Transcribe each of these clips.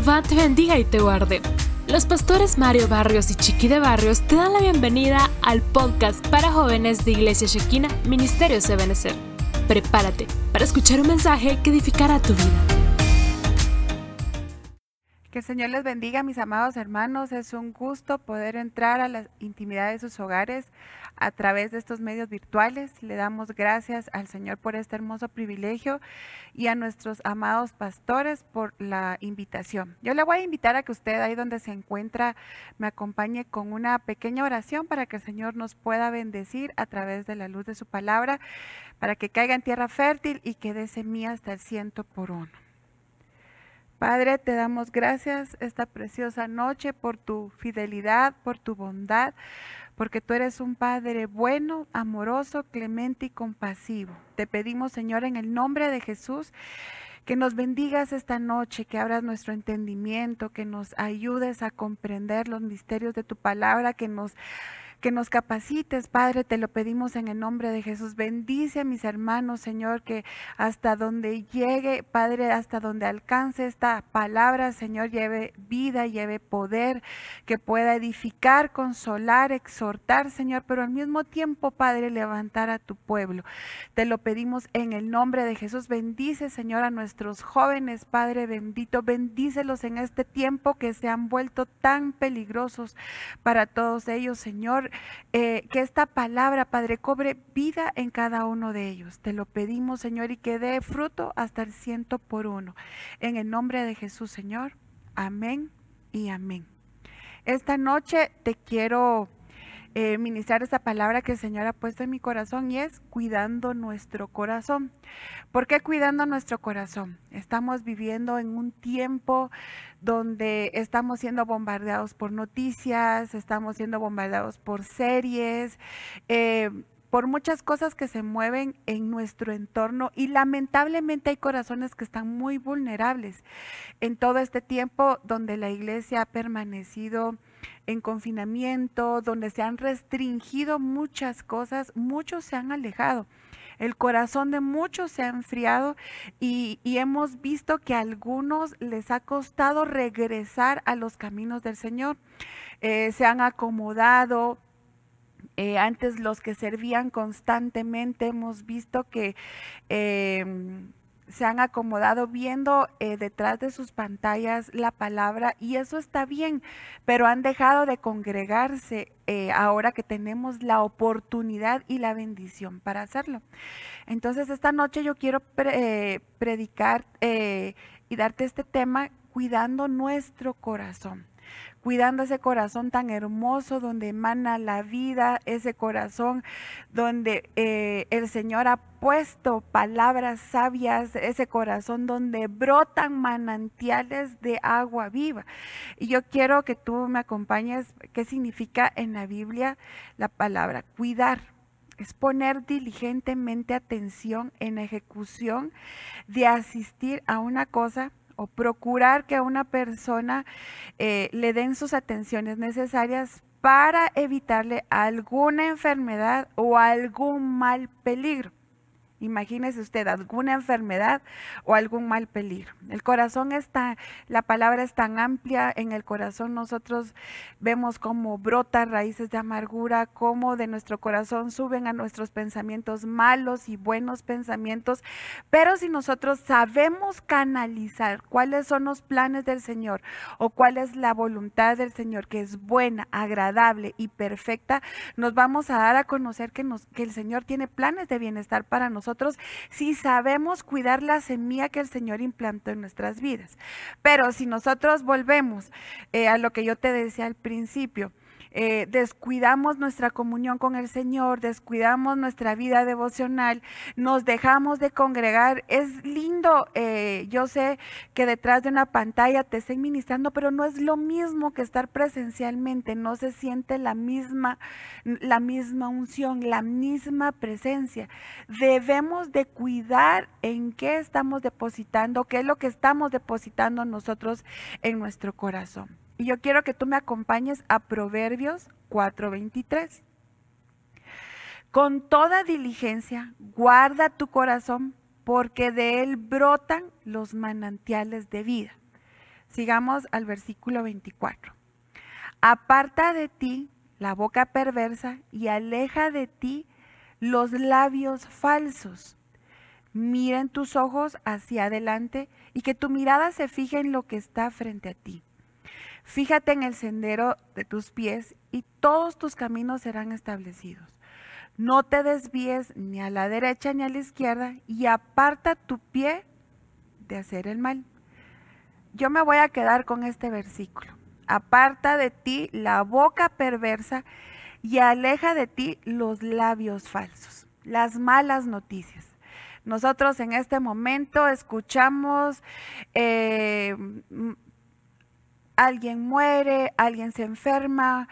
Jehová te bendiga y te guarde. Los pastores Mario Barrios y Chiqui de Barrios te dan la bienvenida al podcast para jóvenes de Iglesia Shekina, Ministerio Ebenezer. Prepárate para escuchar un mensaje que edificará tu vida. El Señor les bendiga, mis amados hermanos. Es un gusto poder entrar a la intimidad de sus hogares a través de estos medios virtuales. Le damos gracias al Señor por este hermoso privilegio y a nuestros amados pastores por la invitación. Yo le voy a invitar a que usted ahí donde se encuentra me acompañe con una pequeña oración para que el Señor nos pueda bendecir a través de la luz de su palabra, para que caiga en tierra fértil y que dé semilla hasta el ciento por uno. Padre, te damos gracias esta preciosa noche por tu fidelidad, por tu bondad, porque tú eres un Padre bueno, amoroso, clemente y compasivo. Te pedimos, Señor, en el nombre de Jesús, que nos bendigas esta noche, que abras nuestro entendimiento, que nos ayudes a comprender los misterios de tu palabra, que nos que nos capacites, Padre, te lo pedimos en el nombre de Jesús. Bendice a mis hermanos, Señor, que hasta donde llegue, Padre, hasta donde alcance esta palabra, Señor, lleve vida, lleve poder, que pueda edificar, consolar, exhortar, Señor, pero al mismo tiempo, Padre, levantar a tu pueblo. Te lo pedimos en el nombre de Jesús. Bendice, Señor, a nuestros jóvenes, Padre bendito. Bendícelos en este tiempo que se han vuelto tan peligrosos para todos ellos, Señor. Eh, que esta palabra, Padre, cobre vida en cada uno de ellos. Te lo pedimos, Señor, y que dé fruto hasta el ciento por uno. En el nombre de Jesús, Señor. Amén y amén. Esta noche te quiero eh, ministrar esa palabra que el Señor ha puesto en mi corazón y es cuidando nuestro corazón. ¿Por qué cuidando nuestro corazón? Estamos viviendo en un tiempo donde estamos siendo bombardeados por noticias, estamos siendo bombardeados por series. Eh, por muchas cosas que se mueven en nuestro entorno y lamentablemente hay corazones que están muy vulnerables en todo este tiempo donde la iglesia ha permanecido en confinamiento, donde se han restringido muchas cosas, muchos se han alejado. El corazón de muchos se ha enfriado y, hemos visto que a algunos les ha costado regresar a los caminos del Señor. Eh, se han acomodado, eh, antes los que servían constantemente hemos visto que em, se han acomodado viendo eh, detrás de sus pantallas la palabra y eso está bien, pero han dejado de congregarse eh, ahora que tenemos la oportunidad y la bendición para hacerlo. Entonces esta noche yo quiero eh, predicar y darte este tema cuidando nuestro corazón cuidando ese corazón tan hermoso donde emana la vida, ese corazón donde eh, el Señor ha puesto palabras sabias, ese corazón donde brotan manantiales de agua viva. Y yo quiero que tú me acompañes, ¿qué significa en la Biblia la palabra cuidar? es poner diligentemente atención en ejecución de asistir a una cosa o procurar que a una persona eh, le den sus atenciones necesarias para evitarle alguna enfermedad o algún mal peligro. Imagínese usted alguna enfermedad o algún mal peligro. El corazón está, la palabra es tan amplia, en el corazón nosotros vemos cómo brota raíces de amargura, cómo de nuestro corazón suben a nuestros pensamientos malos y buenos pensamientos, pero si nosotros sabemos canalizar cuáles son los planes del Señor o cuál es la voluntad del Señor, que es buena, agradable y perfecta, nos vamos a dar a conocer que, que el Señor tiene planes de bienestar para nosotros si sabemos cuidar la semilla que el Señor implantó en nuestras vidas. Pero si nosotros volvemos eh, a lo que yo te decía al principio, eh, descuidamos nuestra comunión con el Señor, descuidamos nuestra vida devocional, nos dejamos de congregar. Es lindo, eh, yo sé que detrás de una pantalla te estén ministrando, pero no es lo mismo que estar presencialmente, no se siente la misma, la misma unción, la misma presencia. Debemos de cuidar en qué estamos depositando, qué es lo que estamos depositando nosotros en nuestro corazón. Y yo quiero que tú me acompañes a Proverbios 4:23. Con toda diligencia, guarda tu corazón, porque de él brotan los manantiales de vida. Sigamos al versículo 24. Aparta de ti la boca perversa y aleja de ti los labios falsos. Mira en tus ojos hacia adelante y que tu mirada se fije en lo que está frente a ti. Fíjate en el sendero de tus pies y todos tus caminos serán establecidos. No te desvíes ni a la derecha ni a la izquierda y aparta tu pie de hacer el mal. Yo me voy a quedar con este versículo. Aparta de ti la boca perversa y aleja de ti los labios falsos, las malas noticias. Nosotros en este momento escuchamos eh, alguien muere, alguien se enferma,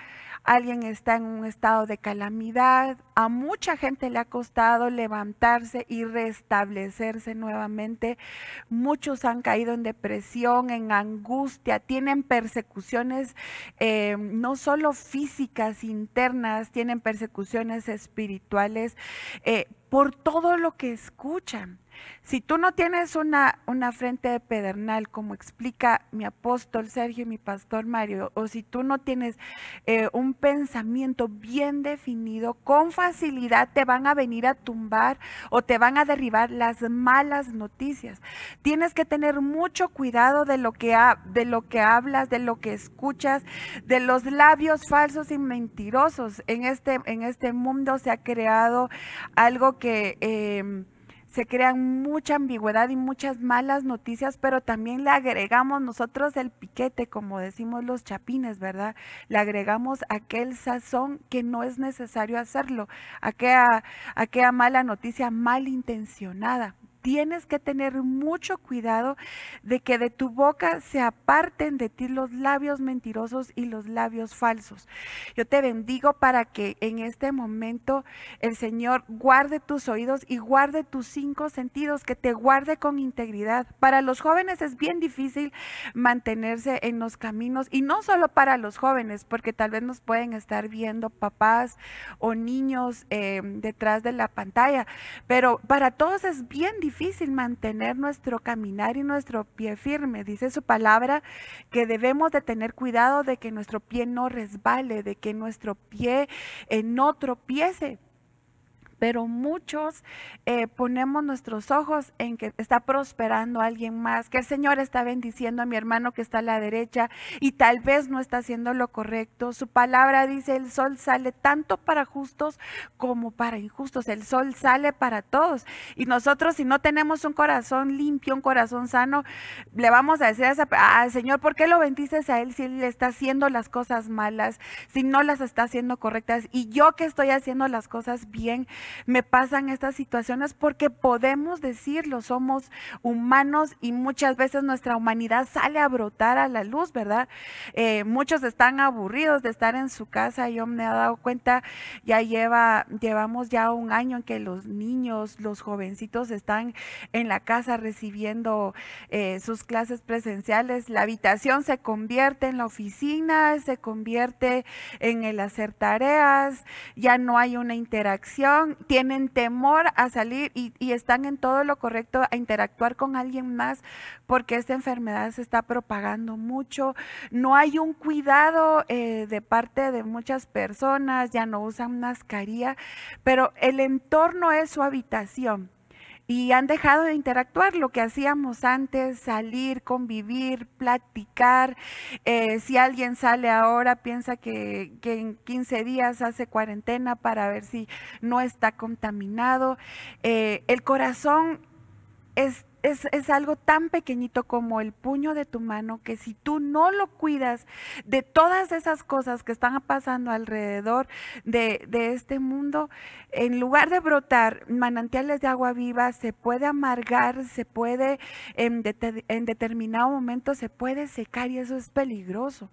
alguien está en un estado de calamidad. A mucha gente le ha costado levantarse y restablecerse nuevamente. Muchos han caído en depresión, en angustia, tienen persecuciones eh, no solo físicas, internas, tienen persecuciones espirituales eh, por todo lo que escuchan. Si tú no tienes una, una frente de pedernal, como explica mi apóstol Sergio y mi pastor Mario, o si tú no tienes eh, un pensamiento bien definido, con facilidad te van a venir a tumbar o te van a derribar las malas noticias. Tienes que tener mucho cuidado de lo que, de lo que hablas, de lo que escuchas, de los labios falsos y mentirosos. En este, en este mundo se ha creado algo que... Em, se crean mucha ambigüedad y muchas malas noticias, pero también le agregamos nosotros el piquete, como decimos los chapines, ¿verdad? Le agregamos aquel sazón que no es necesario hacerlo, aquella, aquella mala noticia malintencionada tienes que tener mucho cuidado de que de tu boca se aparten de ti los labios mentirosos y los labios falsos. Yo te bendigo para que en este momento el Señor guarde tus oídos y guarde tus cinco sentidos, que te guarde con integridad. Para los jóvenes es bien difícil mantenerse en los caminos y no solo para los jóvenes, porque tal vez nos pueden estar viendo papás o niños eh, detrás de la pantalla, pero para todos es bien difícil difícil mantener nuestro caminar y nuestro pie firme. Dice su palabra que debemos de tener cuidado de que nuestro pie no resbale, de que nuestro pie no tropiece pero muchos eh, ponemos nuestros ojos en que está prosperando alguien más, que el Señor está bendiciendo a mi hermano que está a la derecha y tal vez no está haciendo lo correcto. Su palabra dice, el sol sale tanto para justos como para injustos, el sol sale para todos. Y nosotros si no tenemos un corazón limpio, un corazón sano, le vamos a decir a esa, ah, Señor, ¿por qué lo bendices a él si él está haciendo las cosas malas, si no las está haciendo correctas? Y yo que estoy haciendo las cosas bien, me pasan estas situaciones porque podemos decirlo, somos humanos y muchas veces nuestra humanidad sale a brotar a la luz, ¿verdad? Eh, muchos están aburridos de estar en su casa, yo me he dado cuenta, ya lleva, llevamos ya un año en que los niños, los jovencitos están en la casa recibiendo eh, sus clases presenciales, la habitación se convierte en la oficina, se convierte en el hacer tareas, ya no hay una interacción tienen temor a salir y, están en todo lo correcto a interactuar con alguien más porque esta enfermedad se está propagando mucho. No hay un cuidado eh, de parte de muchas personas, ya no usan mascarilla, pero el entorno es su habitación y han dejado de interactuar lo que hacíamos antes, salir, convivir, platicar. Eh, si alguien sale ahora, piensa que, en 15 días hace cuarentena para ver si no está contaminado. Eh, el corazón es es, algo tan pequeñito como el puño de tu mano que si tú no lo cuidas de todas esas cosas que están pasando alrededor de, este mundo, en lugar de brotar manantiales de agua viva, se puede amargar, se puede, en, en determinado momento se puede secar y eso es peligroso.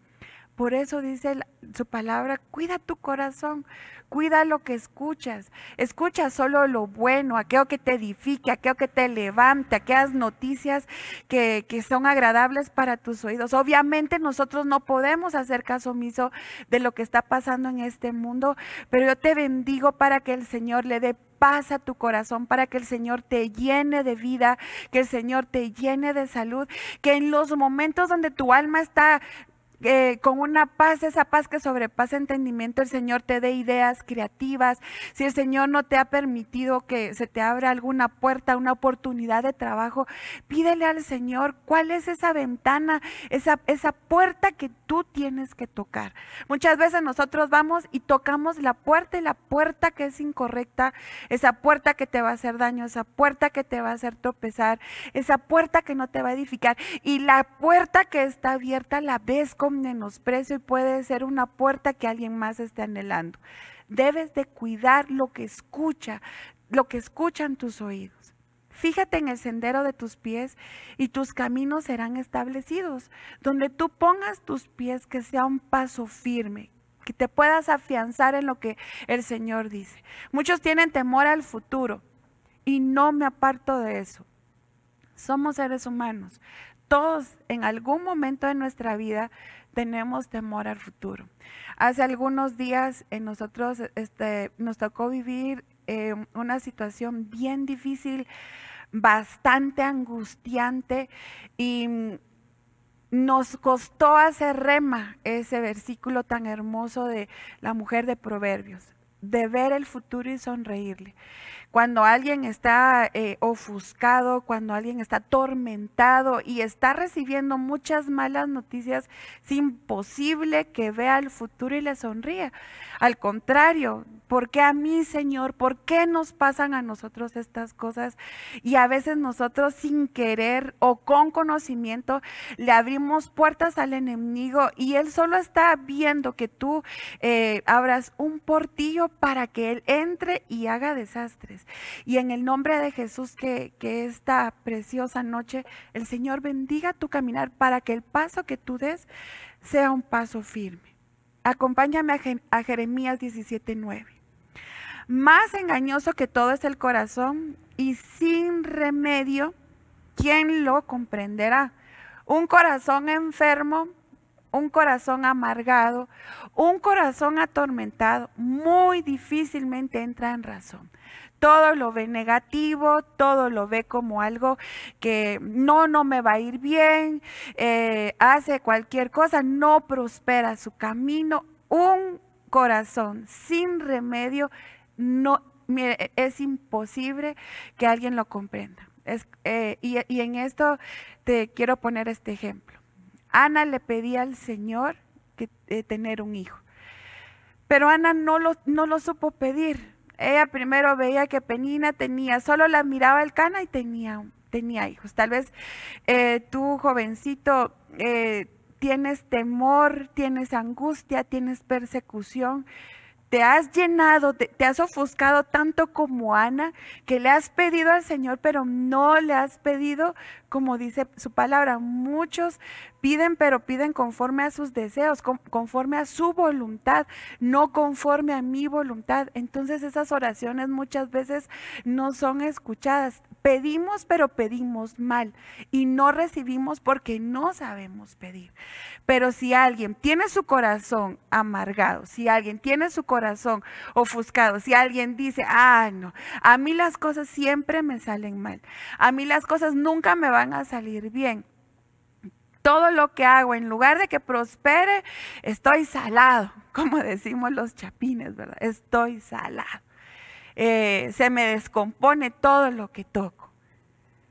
Por eso dice su palabra, cuida tu corazón, cuida lo que escuchas. Escucha solo lo bueno, aquello que te edifique, aquello que te levante, aquellas noticias que, que son agradables para tus oídos. Obviamente nosotros no podemos hacer caso omiso de lo que está pasando en este mundo, pero yo te bendigo para que el Señor le dé paz a tu corazón, para que el Señor te llene de vida, que el Señor te llene de salud, que en los momentos donde tu alma está con una paz, esa paz que sobrepasa entendimiento, el Señor te dé ideas creativas. Si el Señor no te ha permitido que se te abra alguna puerta, una oportunidad de trabajo, pídele al Señor cuál es esa ventana, esa, esa puerta que tú tienes que tocar. Muchas veces nosotros vamos y tocamos la puerta y la puerta que es incorrecta, esa puerta que te va a hacer daño, esa puerta que te va a hacer tropezar, esa puerta que no te va a edificar y la puerta que está abierta la ves menosprecio y puede ser una puerta que alguien más esté anhelando. Debes de cuidar lo que escucha, lo que escuchan tus oídos. Fíjate en el sendero de tus pies y tus caminos serán establecidos. Donde tú pongas tus pies, que sea un paso firme, que te puedas afianzar en lo que el Señor dice. Muchos tienen temor al futuro y no me aparto de eso. Somos seres humanos. Todos en algún momento de nuestra vida tenemos temor al futuro. Hace algunos días en nosotros este, nos tocó vivir eh, una situación bien difícil, bastante angustiante y nos costó hacer rema ese versículo tan hermoso de la mujer de Proverbios, de ver el futuro y sonreírle. Cuando alguien está eh, ofuscado, cuando alguien está atormentado y está recibiendo muchas malas noticias, es imposible que vea el futuro y le sonría. Al contrario, ¿por qué a mí, Señor? ¿Por qué nos pasan a nosotros estas cosas? Y a veces nosotros sin querer o con conocimiento le abrimos puertas al enemigo y él solo está viendo que tú eh, abras un portillo para que él entre y haga desastres. Y en el nombre de Jesús, que, que esta preciosa noche el Señor bendiga tu caminar para que el paso que tú des sea un paso firme. Acompáñame a, Jeremías 17:9. Más engañoso que todo es el corazón y sin remedio, ¿quién lo comprenderá? Un corazón enfermo, un corazón amargado, un corazón atormentado, muy difícilmente entra en razón todo lo ve negativo, todo lo ve como algo que no, no me va a ir bien, eh, hace cualquier cosa, no prospera su camino. Un corazón sin remedio, no, es imposible que alguien lo comprenda. Eh, y, en esto te quiero poner este ejemplo. Ana le pedía al Señor que, eh, tener un hijo, pero Ana no lo, no lo supo pedir ella primero veía que Penina tenía, solo la miraba el cana y tenía, tenía hijos. Tal vez eh, tú, jovencito, tienes temor, tienes angustia, tienes persecución. Te has llenado, te, has ofuscado tanto como Ana, que le has pedido al Señor, pero no le has pedido, como dice su palabra. Muchos Piden, pero piden conforme a sus deseos, conforme a su voluntad, no conforme a mi voluntad. Entonces esas oraciones muchas veces no son escuchadas. Pedimos, pero pedimos mal y no recibimos porque no sabemos pedir. Pero si alguien tiene su corazón amargado, si alguien tiene su corazón ofuscado, si alguien dice, ah, no, a mí las cosas siempre me salen mal, a mí las cosas nunca me van a salir bien todo lo que hago, en lugar de que prospere, estoy salado, como decimos los chapines, ¿verdad? Estoy salado. Eh, se me descompone todo lo que toco.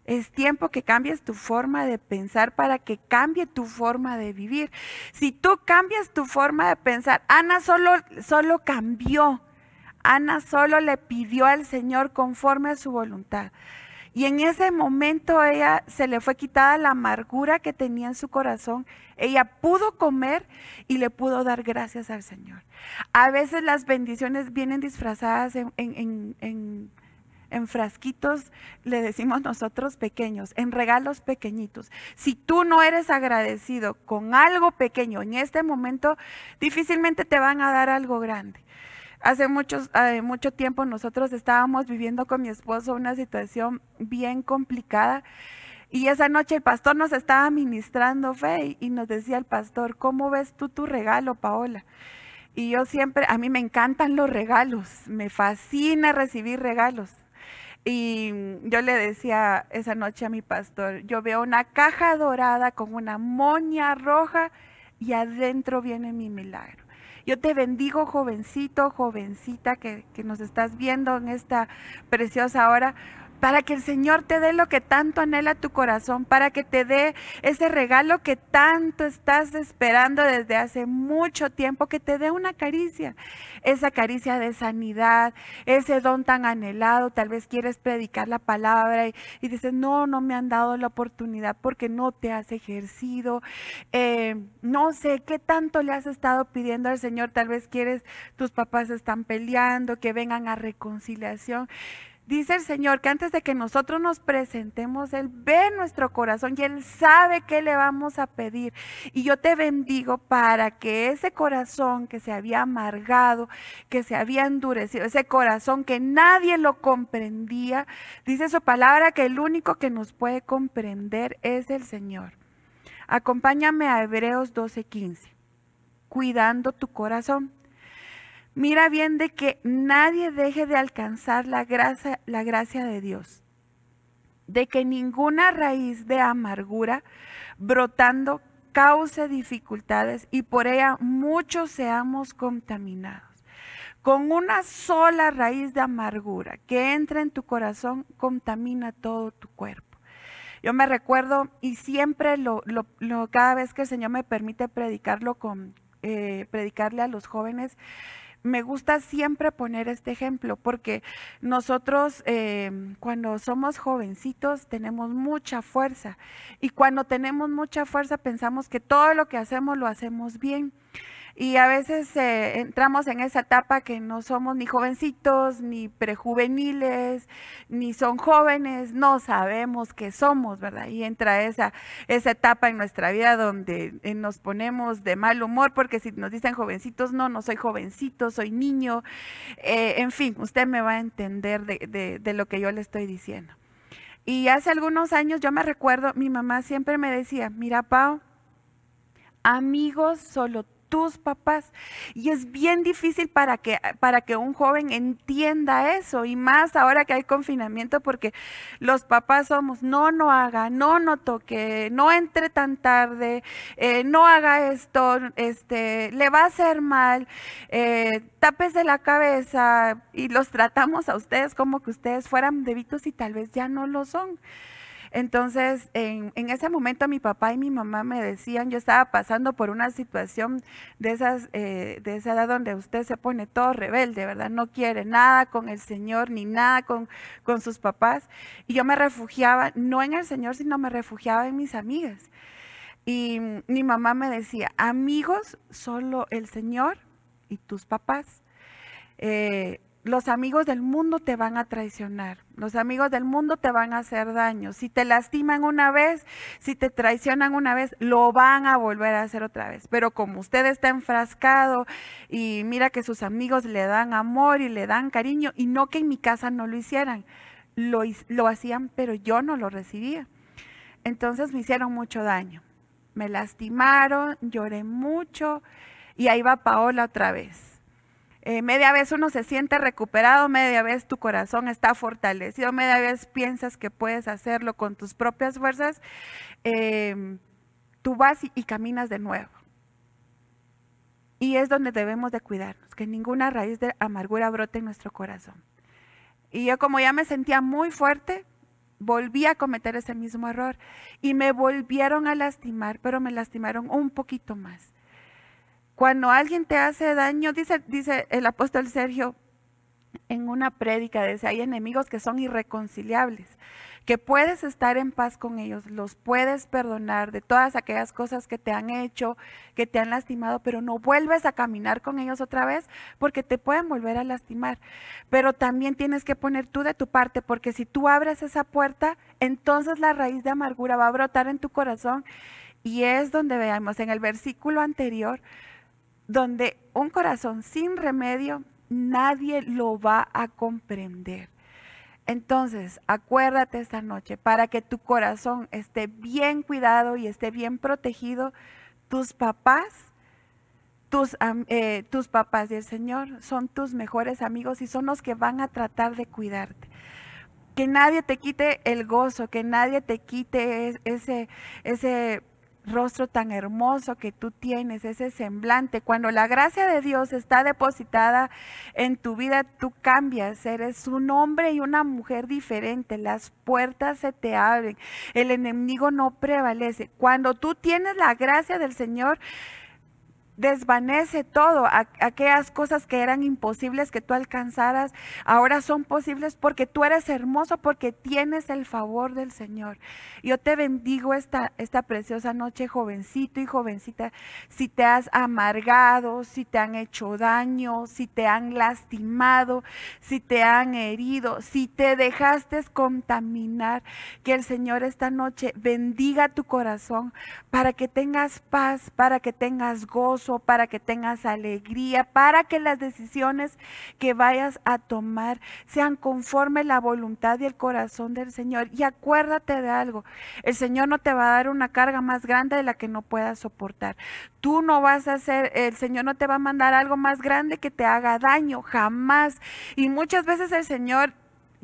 Es tiempo que cambies tu forma de pensar para que cambie tu forma de vivir. Si tú cambias tu forma de pensar, Ana solo, solo cambió. Ana solo le pidió al Señor conforme a su voluntad. Y en ese momento ella se le fue quitada la amargura que tenía en su corazón. Ella pudo comer y le pudo dar gracias al Señor. A veces las bendiciones vienen disfrazadas en, en frasquitos, le decimos nosotros pequeños, en regalos pequeñitos. Si tú no eres agradecido con algo pequeño en este momento, difícilmente te van a dar algo grande. Hace eh, mucho tiempo nosotros estábamos viviendo con mi esposo una situación bien complicada y esa noche el pastor nos estaba ministrando fe y nos decía el pastor, ¿cómo ves tú tu regalo, Paola? Y yo siempre, a mí me encantan los regalos, me fascina recibir regalos. Y yo le decía esa noche a mi pastor, yo veo una caja dorada con una moña roja y adentro viene mi milagro. Yo te bendigo, jovencito, jovencita que, nos estás viendo en esta preciosa hora para que el Señor te dé lo que tanto anhela tu corazón, para que te dé ese regalo que tanto estás esperando desde hace mucho tiempo, que te dé una caricia, esa caricia de sanidad, ese don tan anhelado, tal vez quieres predicar la palabra y, dices, no, no me han dado la oportunidad porque no te has ejercido, eh, no sé qué tanto le has estado pidiendo al Señor, tal vez quieres, tus papás están peleando, que vengan a reconciliación. Dice el Señor que antes de que nosotros nos presentemos, Él ve nuestro corazón y Él sabe qué le vamos a pedir. Y yo te bendigo para que ese corazón que se había amargado, que se había endurecido, ese corazón que nadie lo comprendía, dice su palabra que el único que nos puede comprender es el Señor. Acompáñame a Hebreos 12:15, cuidando tu corazón. Mira bien de que nadie deje de alcanzar la gracia, de Dios, de que ninguna raíz de amargura brotando cause dificultades y por ella muchos seamos contaminados. Con una sola raíz de amargura que entra en tu corazón, contamina todo tu cuerpo. Yo me recuerdo y siempre lo, cada vez que el Señor me permite predicarlo con, eh, predicarle a los jóvenes, me gusta siempre poner este ejemplo porque nosotros eh, cuando somos jovencitos tenemos mucha fuerza y cuando tenemos mucha fuerza pensamos que todo lo que hacemos lo hacemos bien. Y a veces eh, entramos en esa etapa que no somos ni jovencitos, ni prejuveniles, ni son jóvenes, no sabemos qué somos, ¿verdad? Y entra esa, esa etapa en nuestra vida donde eh, nos ponemos de mal humor, porque si nos dicen jovencitos, no, no soy jovencito, soy niño. Eh, en fin, usted me va a entender de, de lo que yo le estoy diciendo. Y hace algunos años yo me recuerdo, mi mamá siempre me decía, mira, Pau, amigos solo tus papás. Y es bien difícil para que, para que un joven entienda eso, y más ahora que hay confinamiento, porque los papás somos, no, no haga, no, no toque, no entre tan tarde, eh, no haga esto, este, le va a hacer mal, eh, de la cabeza, y los tratamos a ustedes como que ustedes fueran debitos y tal vez ya no lo son. Entonces, en, ese momento mi papá y mi mamá me decían, yo estaba pasando por una situación de, esas, eh, de esa edad donde usted se pone todo rebelde, ¿verdad? No quiere nada con el Señor ni nada con, sus papás. Y yo me refugiaba, no en el Señor, sino me refugiaba en mis amigas. Y mi mamá me decía, amigos, solo el Señor y tus papás. Eh, los amigos del mundo te van a traicionar, los amigos del mundo te van a hacer daño. Si te lastiman una vez, si te traicionan una vez, lo van a volver a hacer otra vez. Pero como usted está enfrascado y mira que sus amigos le dan amor y le dan cariño, y no que en mi casa no lo hicieran, lo, lo hacían, pero yo no lo recibía. Entonces me hicieron mucho daño. Me lastimaron, lloré mucho y ahí va Paola otra vez eh, media vez uno se siente recuperado, media vez tu corazón está fortalecido, media vez piensas que puedes hacerlo con tus propias fuerzas, em, tú vas y, caminas de nuevo. Y es donde debemos de cuidarnos, que ninguna raíz de amargura brote en nuestro corazón. Y yo como ya me sentía muy fuerte, volví a cometer ese mismo error y me volvieron a lastimar, pero me lastimaron un poquito más. Cuando alguien te hace daño, dice, dice el apóstol Sergio, en una prédica, decía, hay enemigos que son irreconciliables, que puedes estar en paz con ellos, los puedes perdonar de todas aquellas cosas que te han hecho, que te han lastimado, pero no vuelves a caminar con ellos otra vez porque te pueden volver a lastimar. Pero también tienes que poner tú de tu parte, porque si tú abres esa puerta, entonces la raíz de amargura va a brotar en tu corazón y es donde veamos en el versículo anterior, donde un corazón sin remedio nadie lo va a comprender. Entonces, acuérdate esta noche, para que tu corazón esté bien cuidado y esté bien protegido, tus papás, tus, eh, tus papás y el Señor son tus mejores amigos y son los que van a tratar de cuidarte. Que nadie te quite el gozo, que nadie te quite ese, ese rostro tan hermoso que tú tienes, ese semblante. Cuando la gracia de Dios está depositada en tu vida, tú cambias, eres un hombre y una mujer diferente, las puertas se te abren, el enemigo no prevalece. Cuando tú tienes la gracia del Señor, desvanece todo, aquellas cosas que eran imposibles que tú alcanzaras, ahora son posibles porque tú eres hermoso, porque tienes el favor del Señor. Yo te bendigo esta, esta preciosa noche, jovencito y jovencita, si te has amargado, si te han hecho daño, si te han lastimado, si te han herido, si te dejaste contaminar, que el Señor esta noche bendiga tu corazón para que tengas paz, para que tengas gozo para que tengas alegría, para que las decisiones que vayas a tomar sean conforme la voluntad y el corazón del Señor. Y acuérdate de algo, el Señor no te va a dar una carga más grande de la que no puedas soportar. Tú no vas a hacer, el Señor no te va a mandar algo más grande que te haga daño, jamás. Y muchas veces el Señor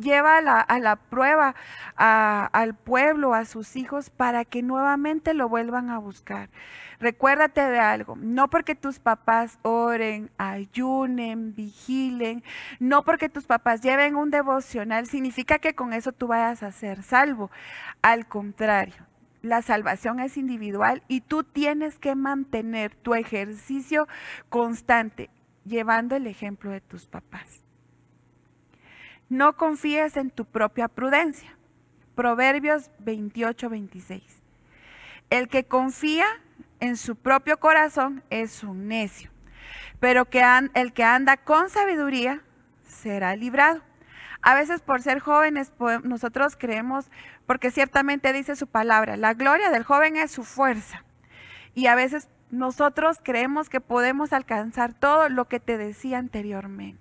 lleva a la, prueba al pueblo, a sus hijos, para que nuevamente lo vuelvan a buscar. Recuérdate de algo, no porque tus papás oren, ayunen, vigilen, no porque tus papás lleven un devocional, significa que con eso tú vayas a ser salvo. Al contrario, la salvación es individual y tú tienes que mantener tu ejercicio constante, llevando el ejemplo de tus papás. No confíes en tu propia prudencia. Proverbios 28, 26. El que confía en su propio corazón es un necio, pero el que anda con sabiduría será librado. A veces por ser jóvenes nosotros creemos, porque ciertamente dice su palabra, la gloria del joven es su fuerza. Y a veces nosotros creemos que podemos alcanzar todo lo que te decía anteriormente.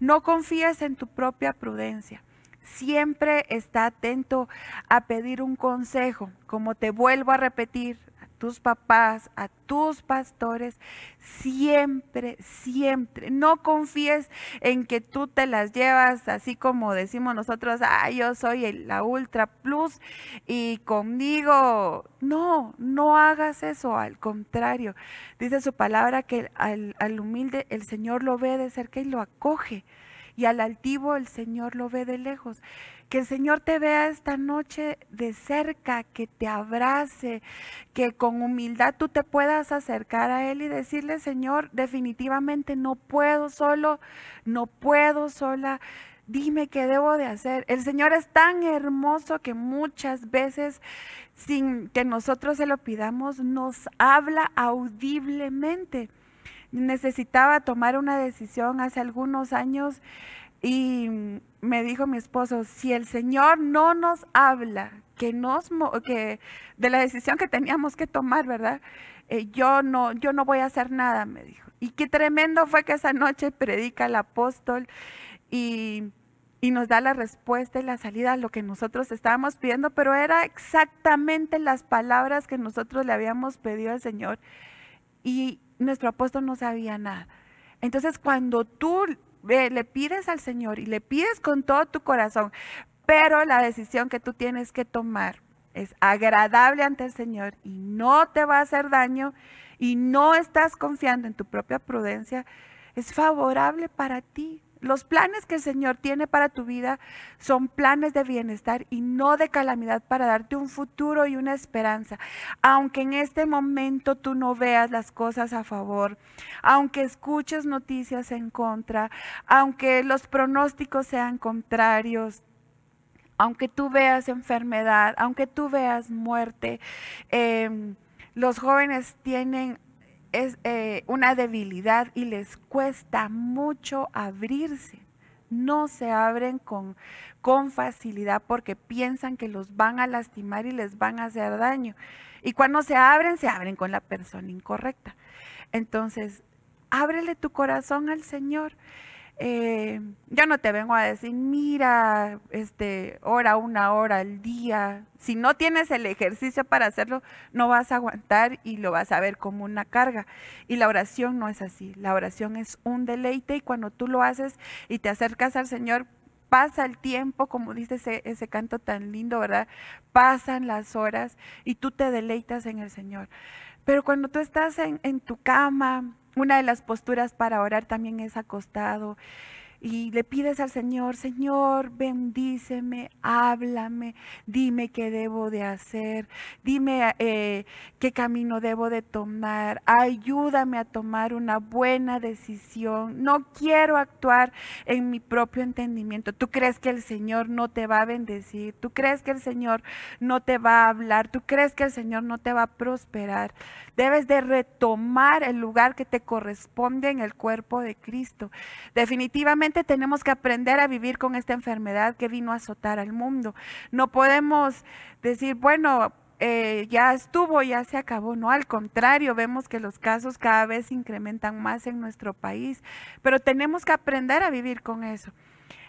No confíes en tu propia prudencia. Siempre está atento a pedir un consejo. Como te vuelvo a repetir, tus papás, a tus pastores, siempre, siempre. No confíes en que tú te las llevas así como decimos nosotros, ah, yo soy la Ultra Plus y conmigo. No, no hagas eso, al contrario. Dice su palabra que al, al humilde el Señor lo ve de cerca y lo acoge y al altivo el Señor lo ve de lejos. Que el Señor te vea esta noche de cerca, que te abrace, que con humildad tú te puedas acercar a Él y decirle, Señor, definitivamente no puedo solo, no puedo sola. Dime qué debo de hacer. El Señor es tan hermoso que muchas veces, sin que nosotros se lo pidamos, nos habla audiblemente. Necesitaba tomar una decisión hace algunos años y me dijo mi esposo, si el Señor no nos habla, que nos que de la decisión que teníamos que tomar, ¿verdad? Eh, yo no yo no voy a hacer nada, me dijo. Y qué tremendo fue que esa noche predica el apóstol y, y nos da la respuesta y la salida a lo que nosotros estábamos pidiendo, pero era exactamente las palabras que nosotros le habíamos pedido al Señor y nuestro apóstol no sabía nada. Entonces, cuando tú le pides al Señor y le pides con todo tu corazón, pero la decisión que tú tienes que tomar es agradable ante el Señor y no te va a hacer daño y no estás confiando en tu propia prudencia, es favorable para ti. Los planes que el Señor tiene para tu vida son planes de bienestar y no de calamidad para darte un futuro y una esperanza. Aunque en este momento tú no veas las cosas a favor, aunque escuches noticias en contra, aunque los pronósticos sean contrarios, aunque tú veas enfermedad, aunque tú veas muerte, em, los jóvenes tienen es eh, una debilidad y les cuesta mucho abrirse. No se abren con, con facilidad porque piensan que los van a lastimar y les van a hacer daño. Y cuando se abren, se abren con la persona incorrecta. Entonces, ábrele tu corazón al Señor eh, yo no te vengo a decir, mira, este, hora, una hora al día. Si no tienes el ejercicio para hacerlo, no vas a aguantar y lo vas a ver como una carga. Y la oración no es así. La oración es un deleite y cuando tú lo haces y te acercas al Señor, pasa el tiempo, como dice ese, ese canto tan lindo, ¿verdad? Pasan las horas y tú te deleitas en el Señor. Pero cuando tú estás en, tu cama, una de las posturas para orar también es acostado y le pides al Señor, Señor, bendíceme, háblame, dime qué debo de hacer, dime eh, qué camino debo de tomar, ayúdame a tomar una buena decisión. No quiero actuar en mi propio entendimiento. ¿Tú crees que el Señor no te va a bendecir? ¿Tú crees que el Señor no te va a hablar? ¿Tú crees que el Señor no te va a prosperar? Debes de retomar el lugar que te corresponde en el cuerpo de Cristo. Definitivamente tenemos que aprender a vivir con esta enfermedad que vino a azotar al mundo. No podemos decir, bueno, eh, ya estuvo, ya se acabó. No, al contrario, vemos que los casos cada vez incrementan más en nuestro país, pero tenemos que aprender a vivir con eso.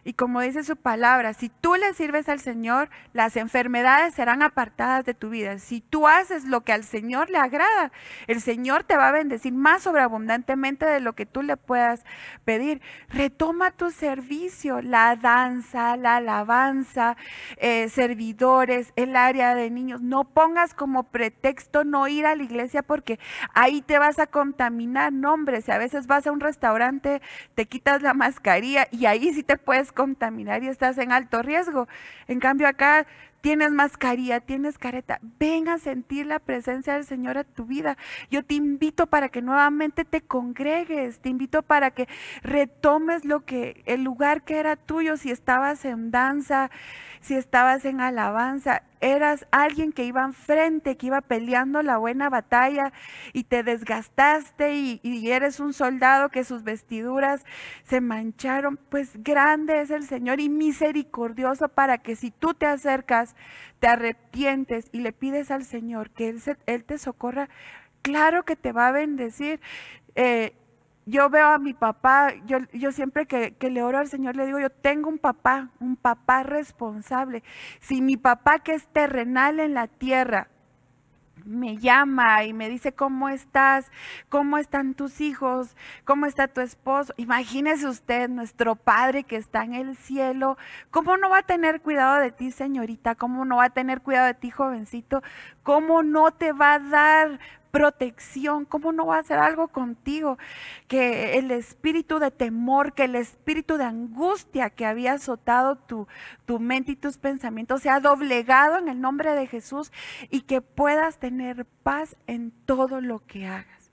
Y como dice su palabra, si tú le sirves al Señor, las enfermedades serán apartadas de tu vida. Si tú haces lo que al Señor le agrada, el Señor te va a bendecir más sobreabundantemente de lo que tú le puedas pedir. Retoma tu servicio, la danza, la alabanza, eh, servidores, el área de niños. No pongas como pretexto no ir a la iglesia porque ahí te vas a contaminar. No, hombre, si a veces vas a un restaurante, te quitas la mascarilla y ahí sí te puedes contaminar y estás en alto riesgo. En cambio acá tienes mascarilla, tienes careta, ven a sentir la presencia del Señor a tu vida. Yo te invito para que nuevamente te congregues, te invito para que retomes lo que el lugar que era tuyo si estabas en danza, si estabas en alabanza, eras alguien que iba enfrente, que iba peleando la buena batalla y te desgastaste y, eres un soldado que sus vestiduras se mancharon, pues grande es el Señor y misericordioso para que si tú te acercas, te arrepientes y le pides al Señor que Él, él te socorra, claro que te va a bendecir. Eh, yo veo a mi papá, yo, yo siempre que, que, le oro al Señor le digo, yo tengo un papá, un papá responsable. Si mi papá que es terrenal en la tierra me llama y me dice, ¿cómo estás? ¿Cómo están tus hijos? ¿Cómo está tu esposo? Imagínese usted, nuestro Padre que está en el cielo, ¿cómo no va a tener cuidado de ti, señorita? ¿Cómo no va a tener cuidado de ti, jovencito? ¿Cómo no te va a dar protección, ¿cómo no va a hacer algo contigo? Que el espíritu de temor, que el espíritu de angustia que había azotado tu, tu mente y tus pensamientos sea doblegado en el nombre de Jesús y que puedas tener paz en todo lo que hagas.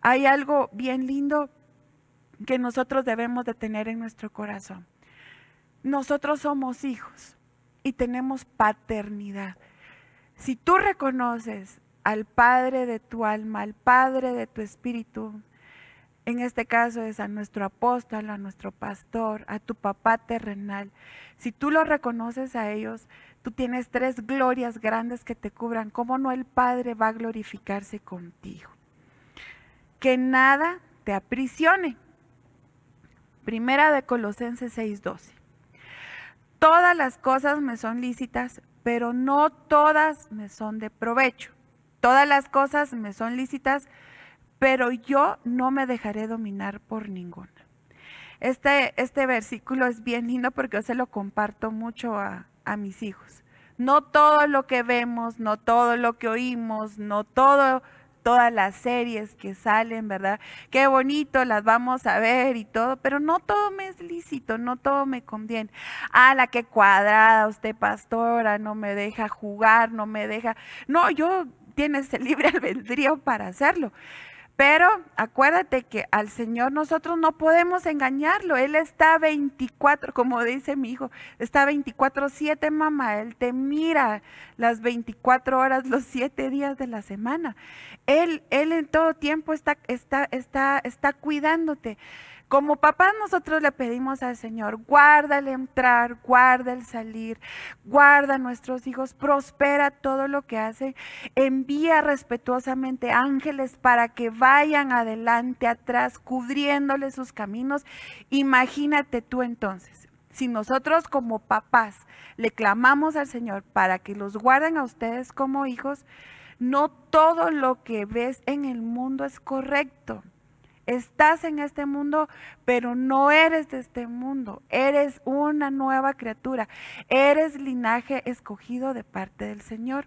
Hay algo bien lindo que nosotros debemos de tener en nuestro corazón. Nosotros somos hijos y tenemos paternidad. Si tú reconoces al Padre de tu alma, al Padre de tu espíritu. En este caso es a nuestro apóstol, a nuestro pastor, a tu papá terrenal. Si tú lo reconoces a ellos, tú tienes tres glorias grandes que te cubran. ¿Cómo no el Padre va a glorificarse contigo? Que nada te aprisione. Primera de Colosenses 6:12. Todas las cosas me son lícitas, pero no todas me son de provecho. Todas las cosas me son lícitas, pero yo no me dejaré dominar por ninguna. Este, este versículo es bien lindo porque yo se lo comparto mucho a, a mis hijos. No todo lo que vemos, no todo lo que oímos, no todo todas las series que salen, ¿verdad? Qué bonito, las vamos a ver y todo, pero no todo me es lícito, no todo me conviene. Ah, la que cuadrada, usted pastora, no me deja jugar, no me deja... No, yo tienes el libre albedrío para hacerlo. Pero acuérdate que al Señor nosotros no podemos engañarlo. Él está 24, como dice mi hijo, está 24/7, mamá. Él te mira las 24 horas, los 7 días de la semana. Él, él en todo tiempo está, está, está, está cuidándote. Como papás nosotros le pedimos al Señor, guarda el entrar, guarda el salir, guarda a nuestros hijos, prospera todo lo que hacen, envía respetuosamente ángeles para que vayan adelante, atrás, cubriéndole sus caminos. Imagínate tú entonces, si nosotros como papás le clamamos al Señor para que los guarden a ustedes como hijos, no todo lo que ves en el mundo es correcto. Estás en este mundo, pero no eres de este mundo. Eres una nueva criatura. Eres linaje escogido de parte del Señor.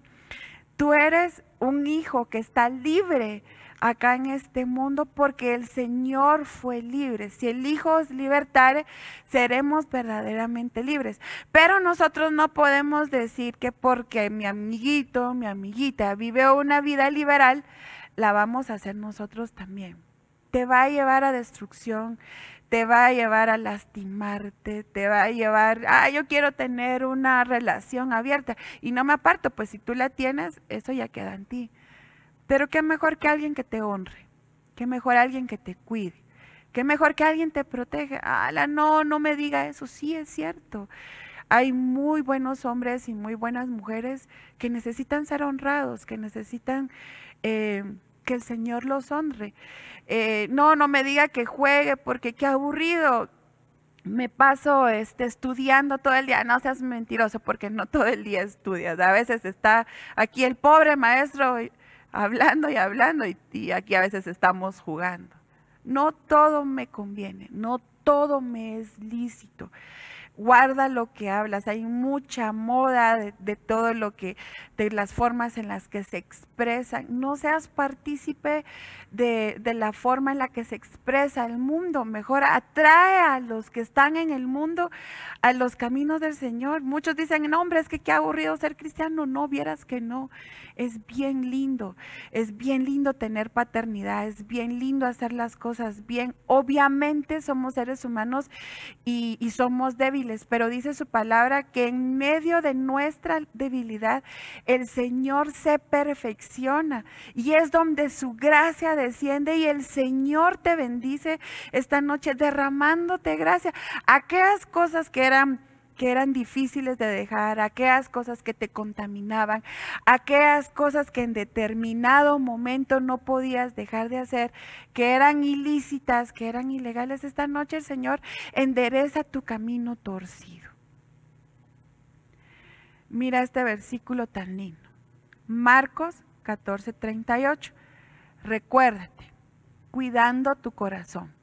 Tú eres un hijo que está libre acá en este mundo porque el Señor fue libre. Si el Hijo os libertare, seremos verdaderamente libres. Pero nosotros no podemos decir que porque mi amiguito, mi amiguita vive una vida liberal, la vamos a hacer nosotros también te va a llevar a destrucción, te va a llevar a lastimarte, te va a llevar, ah, yo quiero tener una relación abierta y no me aparto, pues si tú la tienes, eso ya queda en ti. Pero qué mejor que alguien que te honre, qué mejor alguien que te cuide, qué mejor que alguien te protege. la no, no me diga eso, sí es cierto. Hay muy buenos hombres y muy buenas mujeres que necesitan ser honrados, que necesitan eh, que el Señor los honre. Eh, no, no me diga que juegue porque qué aburrido. Me paso este, estudiando todo el día. No seas mentiroso porque no todo el día estudias. A veces está aquí el pobre maestro hablando y hablando y, y aquí a veces estamos jugando. No todo me conviene, no todo me es lícito guarda lo que hablas. Hay mucha moda de, todo lo que, de las formas en las que se expresan. No seas partícipe de, de, la forma en la que se expresa el mundo. Mejor atrae a los que están en el mundo a los caminos del Señor. Muchos dicen, no, hombre, es que qué aburrido ser cristiano. No, vieras que no. Es bien lindo. Es bien lindo tener paternidad. Es bien lindo hacer las cosas bien. Obviamente somos seres humanos y, y somos débiles pero dice su palabra que en medio de nuestra debilidad el Señor se perfecciona y es donde su gracia desciende y el Señor te bendice esta noche derramándote gracia. Aquellas cosas que eran que eran difíciles de dejar, aquellas cosas que te contaminaban, aquellas cosas que en determinado momento no podías dejar de hacer, que eran ilícitas, que eran ilegales. Esta noche el Señor endereza tu camino torcido. Mira este versículo tan lindo. Marcos 14:38. Recuérdate, cuidando tu corazón.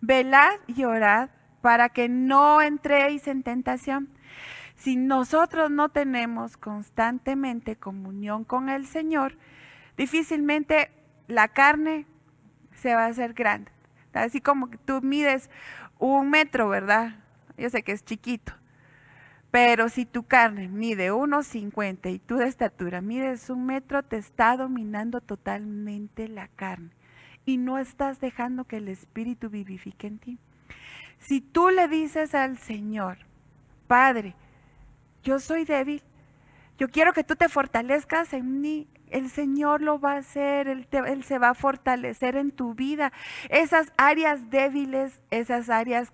Velad y orad para que no entréis en tentación. Si nosotros no tenemos constantemente comunión con el Señor, difícilmente la carne se va a hacer grande. Así como tú mides un metro, ¿verdad? Yo sé que es chiquito. Pero si tu carne mide 1,50 y tú de estatura mides un metro, te está dominando totalmente la carne. Y no estás dejando que el Espíritu vivifique en ti. Si tú le dices al Señor, Padre, yo soy débil, yo quiero que tú te fortalezcas en mí, el Señor lo va a hacer, Él, se va a fortalecer en tu vida. Esas áreas débiles, esas áreas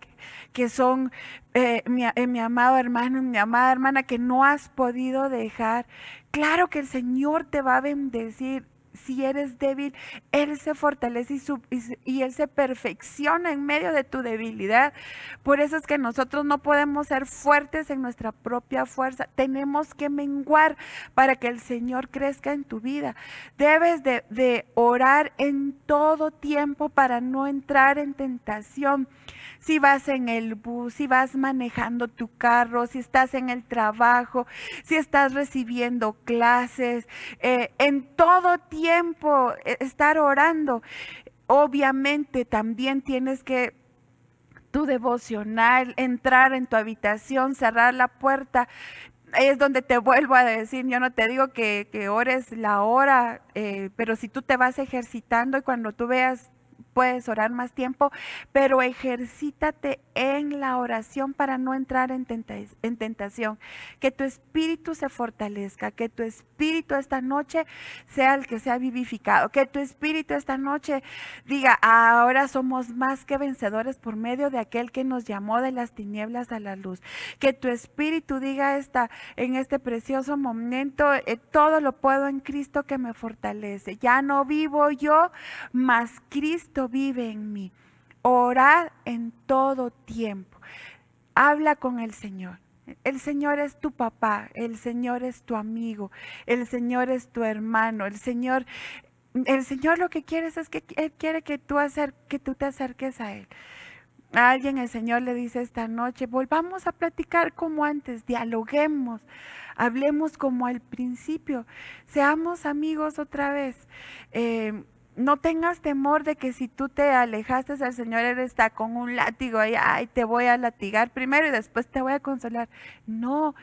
que, son, eh, mi, eh, mi amado hermano, mi amada hermana, que no has podido dejar. Claro que el Señor te va a bendecir si eres débil, Él se fortalece y, Él se perfecciona en medio de tu debilidad. Por eso es que nosotros no podemos ser fuertes en nuestra propia fuerza. Tenemos que menguar para que el Señor crezca en tu vida. Debes de, de orar en todo tiempo para no entrar en tentación si vas en el bus, si vas manejando tu carro, si estás en el trabajo, si estás recibiendo clases, eh, en todo tiempo tiempo eh, estar orando. Obviamente también tienes que tu devocional, entrar en tu habitación, cerrar la puerta, es donde te vuelvo a decir, yo no te digo que, que ores la hora, eh, pero si tú te vas ejercitando y cuando tú veas puedes orar más tiempo, pero ejercítate en la oración para no entrar en, tentación. Que tu espíritu se fortalezca, que tu espíritu esta noche sea el que sea vivificado, que tu espíritu esta noche diga, ahora somos más que vencedores por medio de aquel que nos llamó de las tinieblas a la luz. Que tu espíritu diga esta, en este precioso momento, eh, todo lo puedo en Cristo que me fortalece. Ya no vivo yo, mas Cristo vive en mí. Orad en todo tiempo. Habla con el Señor. El Señor es tu papá, el Señor es tu amigo, el Señor es tu hermano, el Señor, el Señor lo que quiere es que Él quiere que tú, que tú te acerques a Él. A alguien el Señor le dice esta noche, volvamos a platicar como antes, dialoguemos, hablemos como al principio, seamos amigos otra vez. Eh, no tengas temor de que si tú te alejaste al Señor, Él está con un látigo ahí, ay, te voy a latigar primero y después te voy a consolar. No,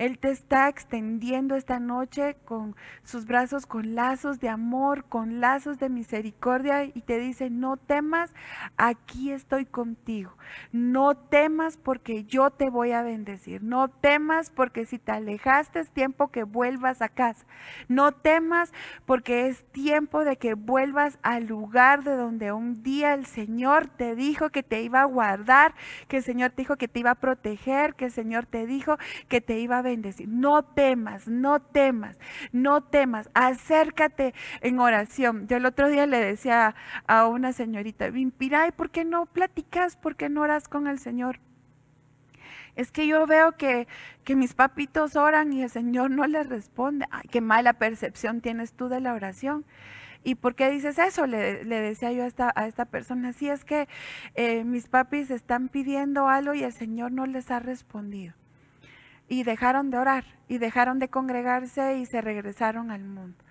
él te está extendiendo esta noche con sus brazos, con lazos de amor, con lazos de misericordia y te dice, no temas, aquí estoy contigo. No temas porque yo te voy a bendecir. No temas porque si te alejaste es tiempo que vuelvas a casa. No temas porque es tiempo de que vuelvas al lugar de donde un día el Señor te dijo que te iba a guardar, que el Señor te dijo que te iba a proteger, que el Señor te dijo que te iba a bendecir. No temas, no temas, no temas. Acércate en oración. Yo el otro día le decía a una señorita, Vimpiray, ¿por qué no platicas? ¿Por qué no oras con el Señor? Es que yo veo que, que mis papitos oran y el Señor no les responde. Ay, qué mala percepción tienes tú de la oración. ¿Y por qué dices eso? Le, decía yo a esta, a esta persona. Sí, es que eh, mis papis están pidiendo algo y el Señor no les ha respondido y dejaron de orar y dejaron de congregarse y se regresaron al mundo.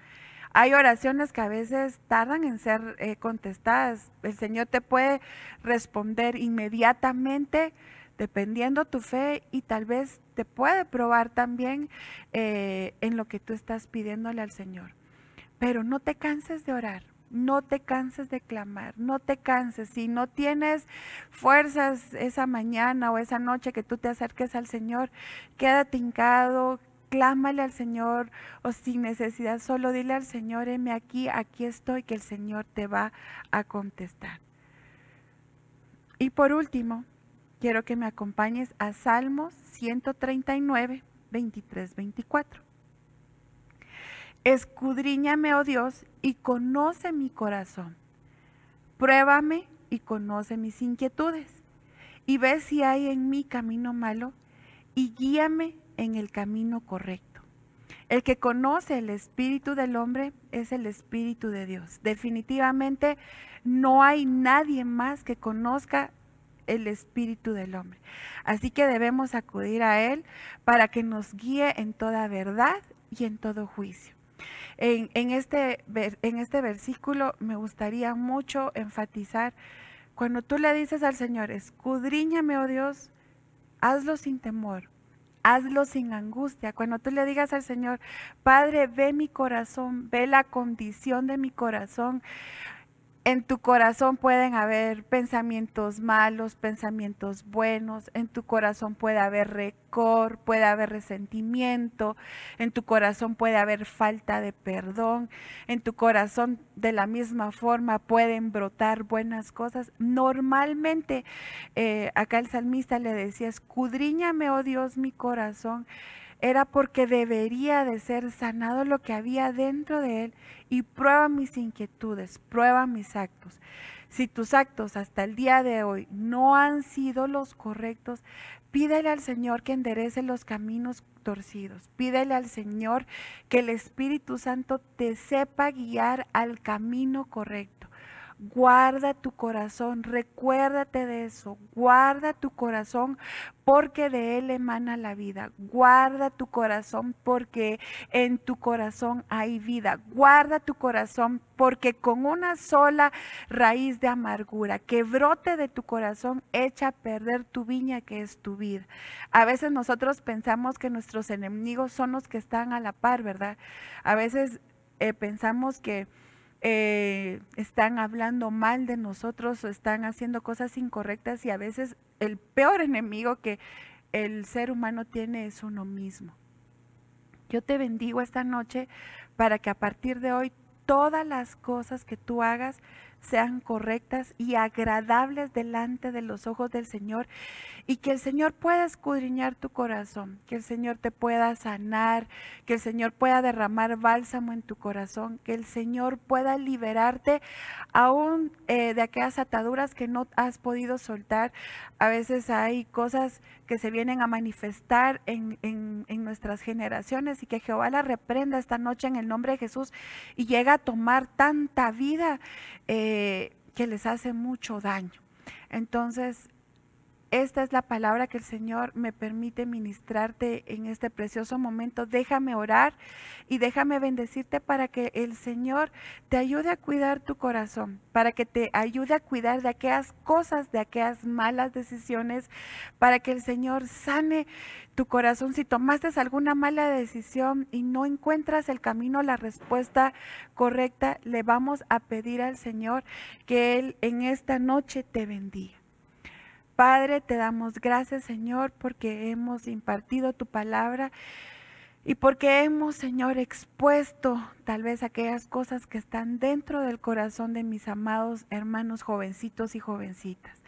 Hay oraciones que a veces tardan en ser eh, contestadas. El Señor te puede responder inmediatamente dependiendo tu fe y tal vez te puede probar también eh, en lo que tú estás pidiéndole al Señor. Pero no te canses de orar. No te canses de clamar, no te canses. Si no tienes fuerzas esa mañana o esa noche que tú te acerques al Señor, quédate hincado, clámale al Señor o sin necesidad, solo dile al Señor, heme aquí, aquí estoy, que el Señor te va a contestar. Y por último, quiero que me acompañes a Salmos 139, 23, 24. Escudriñame, oh Dios, y conoce mi corazón. Pruébame y conoce mis inquietudes. Y ve si hay en mí camino malo y guíame en el camino correcto. El que conoce el espíritu del hombre es el espíritu de Dios. Definitivamente no hay nadie más que conozca el espíritu del hombre. Así que debemos acudir a Él para que nos guíe en toda verdad y en todo juicio. En, este, en este versículo me gustaría mucho enfatizar, cuando tú le dices al Señor, escudriñame, oh Dios, hazlo sin temor, hazlo sin angustia. Cuando tú le digas al Señor, Padre, ve mi corazón, ve la condición de mi corazón, en tu corazón pueden haber pensamientos malos, pensamientos buenos, en tu corazón puede haber recor, puede haber resentimiento, en tu corazón puede haber falta de perdón, en tu corazón de la misma forma pueden brotar buenas cosas. Normalmente, eh, acá el salmista le decía, escudriñame, oh Dios, mi corazón era porque debería de ser sanado lo que había dentro de él y prueba mis inquietudes, prueba mis actos. Si tus actos hasta el día de hoy no han sido los correctos, pídele al Señor que enderece los caminos torcidos. Pídele al Señor que el Espíritu Santo te sepa guiar al camino correcto. Guarda tu corazón, recuérdate de eso, guarda tu corazón porque de él emana la vida. Guarda tu corazón porque en tu corazón hay vida. Guarda tu corazón porque con una sola raíz de amargura que brote de tu corazón echa a perder tu viña que es tu vida. A veces nosotros pensamos que nuestros enemigos son los que están a la par, ¿verdad? A veces eh, pensamos que eh, están hablando mal de nosotros o están haciendo cosas incorrectas y a veces el peor enemigo que el ser humano tiene es uno mismo. Yo te bendigo esta noche para que a partir de hoy todas las cosas que tú hagas sean correctas y agradables delante de los ojos del Señor y que el Señor pueda escudriñar tu corazón, que el Señor te pueda sanar, que el Señor pueda derramar bálsamo en tu corazón, que el Señor pueda liberarte aún eh, de aquellas ataduras que no has podido soltar. A veces hay cosas que se vienen a manifestar en, nuestras generaciones y que Jehová la reprenda esta noche en el nombre de Jesús y llega a tomar tanta vida. Eh, que les hace mucho daño. Entonces, esta es la palabra que el Señor me permite ministrarte en este precioso momento. Déjame orar y déjame bendecirte para que el Señor te ayude a cuidar tu corazón, para que te ayude a cuidar de aquellas cosas, de aquellas malas decisiones, para que el Señor sane tu corazón. Si tomaste alguna mala decisión y no encuentras el camino, la respuesta correcta, le vamos a pedir al Señor que Él en esta noche te bendiga. Padre, te damos gracias, Señor, porque hemos impartido tu palabra y porque hemos, Señor, expuesto tal vez aquellas cosas que están dentro del corazón de mis amados hermanos jovencitos y jovencitas.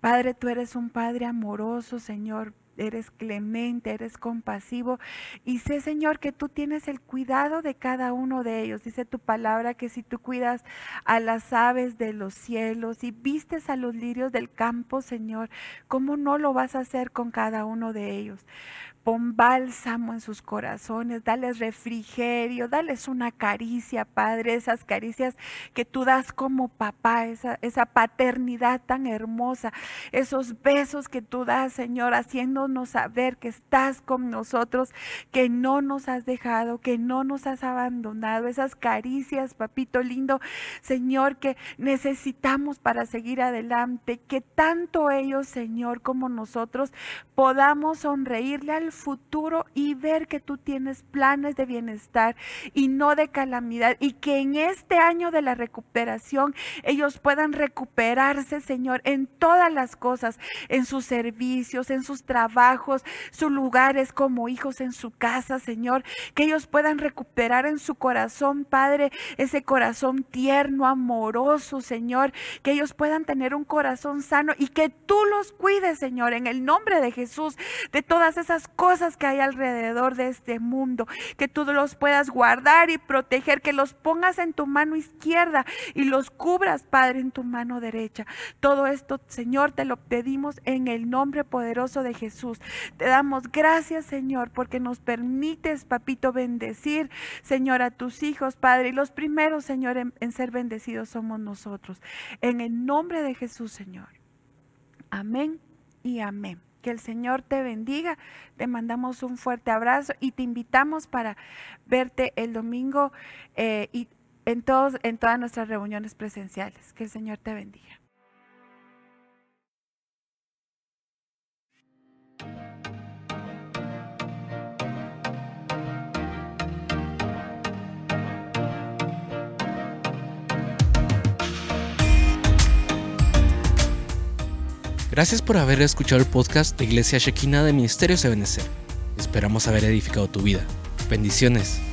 Padre, tú eres un Padre amoroso, Señor, eres clemente, eres compasivo y sé, Señor, que tú tienes el cuidado de cada uno de ellos. Dice tu palabra que si tú cuidas a las aves de los cielos y vistes a los lirios del campo, Señor, ¿cómo no lo vas a hacer con cada uno de ellos? Pon bálsamo en sus corazones, dales refrigerio, dales una caricia, Padre, esas caricias que tú das como papá, esa, esa paternidad tan hermosa, esos besos que tú das, Señor, haciéndonos saber que estás con nosotros, que no nos has dejado, que no nos has abandonado, esas caricias, papito lindo, Señor, que necesitamos para seguir adelante, que tanto ellos, Señor, como nosotros podamos sonreírle al futuro y ver que tú tienes planes de bienestar y no de calamidad y que en este año de la recuperación ellos puedan recuperarse, Señor, en todas las cosas, en sus servicios, en sus trabajos, sus lugares como hijos en su casa, Señor, que ellos puedan recuperar en su corazón, Padre, ese corazón tierno, amoroso, Señor, que ellos puedan tener un corazón sano y que tú los cuides, Señor, en el nombre de Jesús, de todas esas cosas que hay alrededor de este mundo, que tú los puedas guardar y proteger, que los pongas en tu mano izquierda y los cubras, Padre, en tu mano derecha. Todo esto, Señor, te lo pedimos en el nombre poderoso de Jesús. Te damos gracias, Señor, porque nos permites, papito, bendecir, Señor, a tus hijos, Padre. Y los primeros, Señor, en, en ser bendecidos somos nosotros. En el nombre de Jesús, Señor. Amén y amén. Que el Señor te bendiga. Te mandamos un fuerte abrazo y te invitamos para verte el domingo eh, y en, todos, en todas nuestras reuniones presenciales. Que el Señor te bendiga. Gracias por haber escuchado el podcast de Iglesia Shekina de Ministerios Ebenezer. Esperamos haber edificado tu vida. Bendiciones.